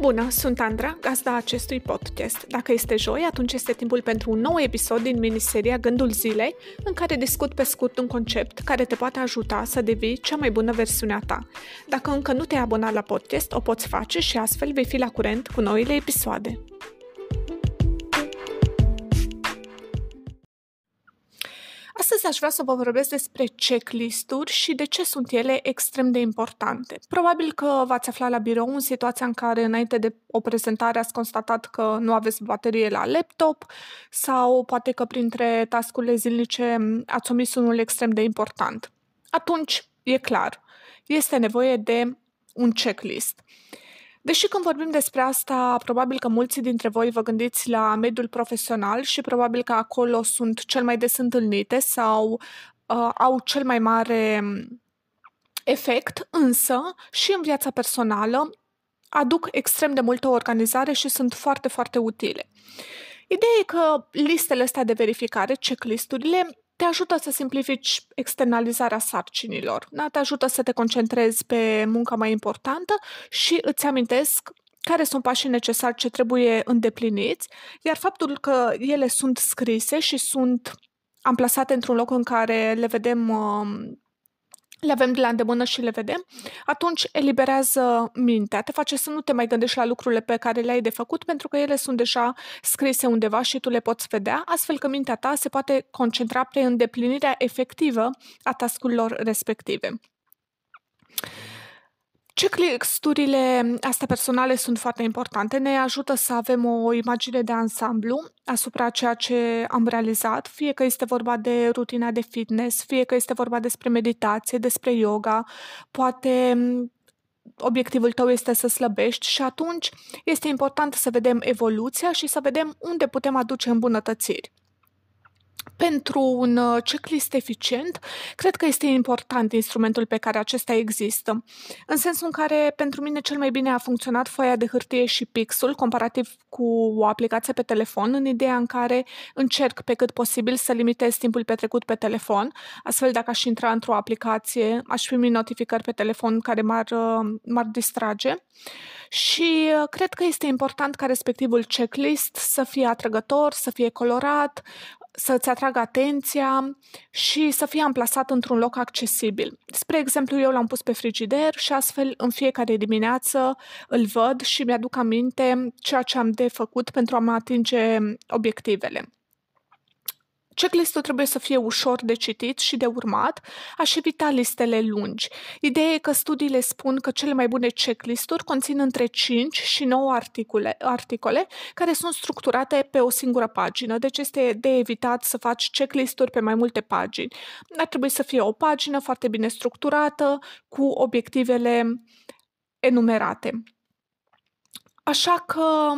Bună, sunt Andra, gazda acestui podcast. Dacă este joi, atunci este timpul pentru un nou episod din miniseria Gândul Zilei, în care discut pe scurt un concept care te poate ajuta să devii cea mai bună versiune a ta. Dacă încă nu te-ai abonat la podcast, o poți face și astfel vei fi la curent cu noile episoade. Astăzi aș vrea să vă vorbesc despre checklist-uri și de ce sunt ele extrem de importante. Probabil că v-ați aflat la birou în situația în care înainte de o prezentare ați constatat că nu aveți baterie la laptop sau poate că printre tascurile zilnice ați omis unul extrem de important. Atunci, e clar, este nevoie de un checklist. Deși când vorbim despre asta, probabil că mulți dintre voi vă gândiți la mediul profesional și probabil că acolo sunt cel mai des întâlnite sau uh, au cel mai mare mm, efect, însă și în viața personală aduc extrem de multă organizare și sunt foarte, foarte utile. Ideea e că listele astea de verificare, checklisturile, te ajută să simplifici externalizarea sarcinilor, da? te ajută să te concentrezi pe munca mai importantă și îți amintesc care sunt pașii necesari ce trebuie îndepliniți, iar faptul că ele sunt scrise și sunt amplasate într-un loc în care le vedem uh, le avem de la îndemână și le vedem, atunci eliberează mintea, te face să nu te mai gândești la lucrurile pe care le-ai de făcut, pentru că ele sunt deja scrise undeva și tu le poți vedea, astfel că mintea ta se poate concentra pe îndeplinirea efectivă a tascurilor respective. Checklist-urile astea personale sunt foarte importante, ne ajută să avem o imagine de ansamblu asupra ceea ce am realizat, fie că este vorba de rutina de fitness, fie că este vorba despre meditație, despre yoga, poate obiectivul tău este să slăbești și atunci este important să vedem evoluția și să vedem unde putem aduce îmbunătățiri. Pentru un uh, checklist eficient, cred că este important instrumentul pe care acesta există, în sensul în care pentru mine cel mai bine a funcționat foaia de hârtie și pixul, comparativ cu o aplicație pe telefon, în ideea în care încerc pe cât posibil să limitez timpul petrecut pe telefon, astfel dacă aș intra într-o aplicație, aș primi notificări pe telefon care m-ar, uh, m-ar distrage. Și uh, cred că este important ca respectivul checklist să fie atrăgător, să fie colorat, să-ți atragă atenția și să fie amplasat într-un loc accesibil. Spre exemplu, eu l-am pus pe frigider și astfel în fiecare dimineață îl văd și mi-aduc aminte ceea ce am de făcut pentru a mă atinge obiectivele. Checklist-ul trebuie să fie ușor de citit și de urmat, aș evita listele lungi. Ideea e că studiile spun că cele mai bune checklist-uri conțin între 5 și 9 articole, articole care sunt structurate pe o singură pagină, deci este de evitat să faci checklist-uri pe mai multe pagini. Ar trebui să fie o pagină foarte bine structurată, cu obiectivele enumerate. Așa că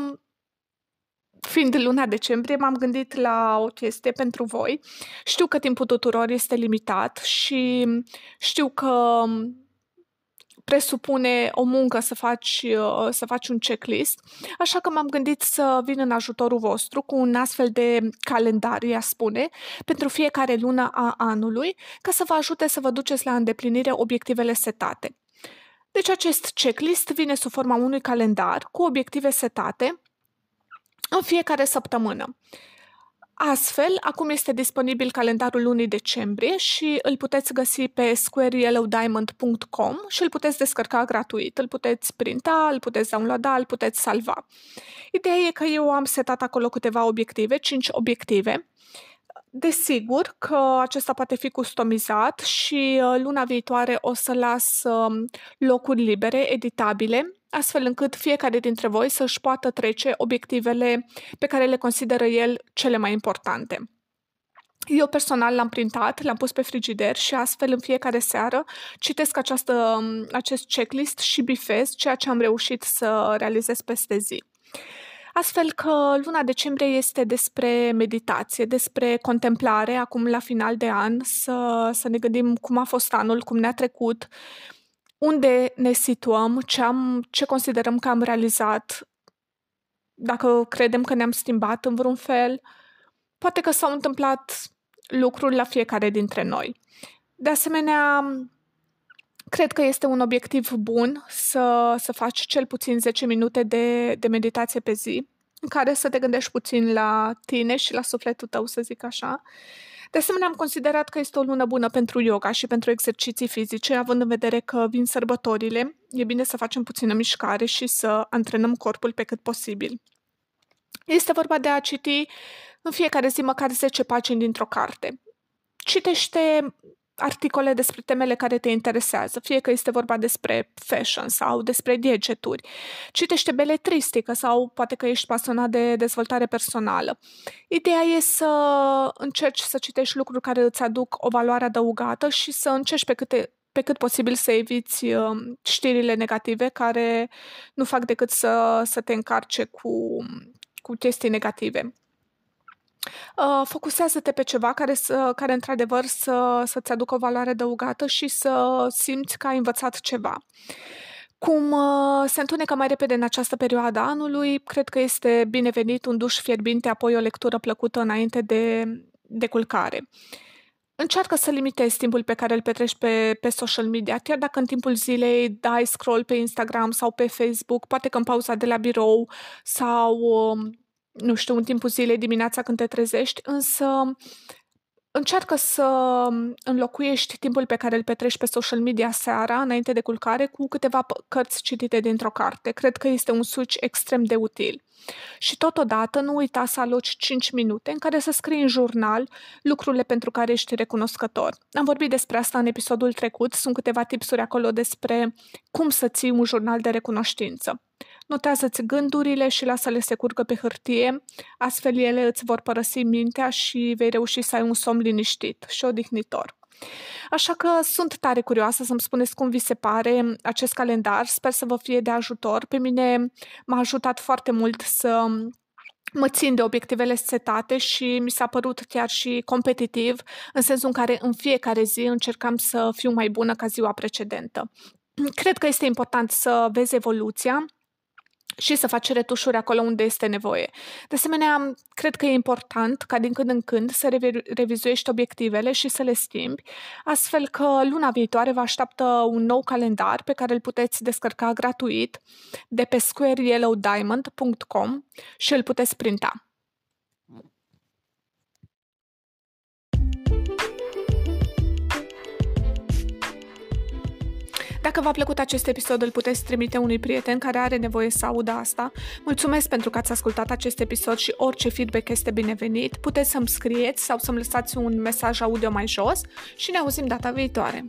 fiind luna decembrie, m-am gândit la o chestie pentru voi. Știu că timpul tuturor este limitat și știu că presupune o muncă să faci, uh, să faci un checklist, așa că m-am gândit să vin în ajutorul vostru cu un astfel de calendar, ea spune, pentru fiecare lună a anului, ca să vă ajute să vă duceți la îndeplinire obiectivele setate. Deci acest checklist vine sub forma unui calendar cu obiective setate în fiecare săptămână. Astfel, acum este disponibil calendarul lunii decembrie și îl puteți găsi pe squareyellowdiamond.com și îl puteți descărca gratuit. Îl puteți printa, îl puteți downloada, îl puteți salva. Ideea e că eu am setat acolo câteva obiective, 5 obiective, Desigur că acesta poate fi customizat și uh, luna viitoare o să las um, locuri libere, editabile, astfel încât fiecare dintre voi să-și poată trece obiectivele pe care le consideră el cele mai importante. Eu personal l-am printat, l-am pus pe frigider și astfel în fiecare seară citesc această, um, acest checklist și bifez ceea ce am reușit să realizez peste zi. Astfel că luna decembrie este despre meditație, despre contemplare, acum la final de an, să, să ne gândim cum a fost anul, cum ne-a trecut, unde ne situăm, ce, am, ce considerăm că am realizat, dacă credem că ne-am schimbat în vreun fel. Poate că s-au întâmplat lucruri la fiecare dintre noi. De asemenea, Cred că este un obiectiv bun să, să faci cel puțin 10 minute de, de meditație pe zi, în care să te gândești puțin la tine și la sufletul tău, să zic așa. De asemenea, am considerat că este o lună bună pentru yoga și pentru exerciții fizice, având în vedere că vin sărbătorile, e bine să facem puțină mișcare și să antrenăm corpul pe cât posibil. Este vorba de a citi în fiecare zi măcar 10 pagini dintr-o carte. Citește articole despre temele care te interesează, fie că este vorba despre fashion sau despre diegeturi. Citește beletristică sau poate că ești pasionat de dezvoltare personală. Ideea e să încerci să citești lucruri care îți aduc o valoare adăugată și să încerci pe câte pe cât posibil să eviți um, știrile negative care nu fac decât să, să te încarce cu, cu chestii negative. Uh, focusează-te pe ceva care, să, care într-adevăr să, să-ți aducă o valoare adăugată și să simți că ai învățat ceva. Cum uh, se întunecă mai repede în această perioadă a anului, cred că este binevenit un duș fierbinte, apoi o lectură plăcută înainte de, de culcare. Încearcă să limitezi timpul pe care îl petrești pe, pe social media, chiar dacă în timpul zilei dai scroll pe Instagram sau pe Facebook, poate că în pauza de la birou sau uh, nu știu, în timpul zilei dimineața când te trezești, însă încearcă să înlocuiești timpul pe care îl petrești pe social media seara, înainte de culcare, cu câteva cărți citite dintr-o carte. Cred că este un switch extrem de util. Și totodată nu uita să aloci 5 minute în care să scrii în jurnal lucrurile pentru care ești recunoscător. Am vorbit despre asta în episodul trecut, sunt câteva tipsuri acolo despre cum să ții un jurnal de recunoștință. Notează-ți gândurile și lasă-le se curgă pe hârtie, astfel ele îți vor părăsi mintea și vei reuși să ai un somn liniștit și odihnitor. Așa că sunt tare curioasă să-mi spuneți cum vi se pare acest calendar. Sper să vă fie de ajutor. Pe mine m-a ajutat foarte mult să mă țin de obiectivele setate și mi s-a părut chiar și competitiv, în sensul în care în fiecare zi încercam să fiu mai bună ca ziua precedentă. Cred că este important să vezi evoluția și să faci retușuri acolo unde este nevoie. De asemenea, cred că e important ca din când în când să revizuiești obiectivele și să le schimbi, astfel că luna viitoare vă așteaptă un nou calendar pe care îl puteți descărca gratuit de pe squareyellowdiamond.com și îl puteți printa. Dacă v-a plăcut acest episod, îl puteți trimite unui prieten care are nevoie să audă asta. Mulțumesc pentru că ați ascultat acest episod și orice feedback este binevenit. Puteți să-mi scrieți sau să-mi lăsați un mesaj audio mai jos și ne auzim data viitoare.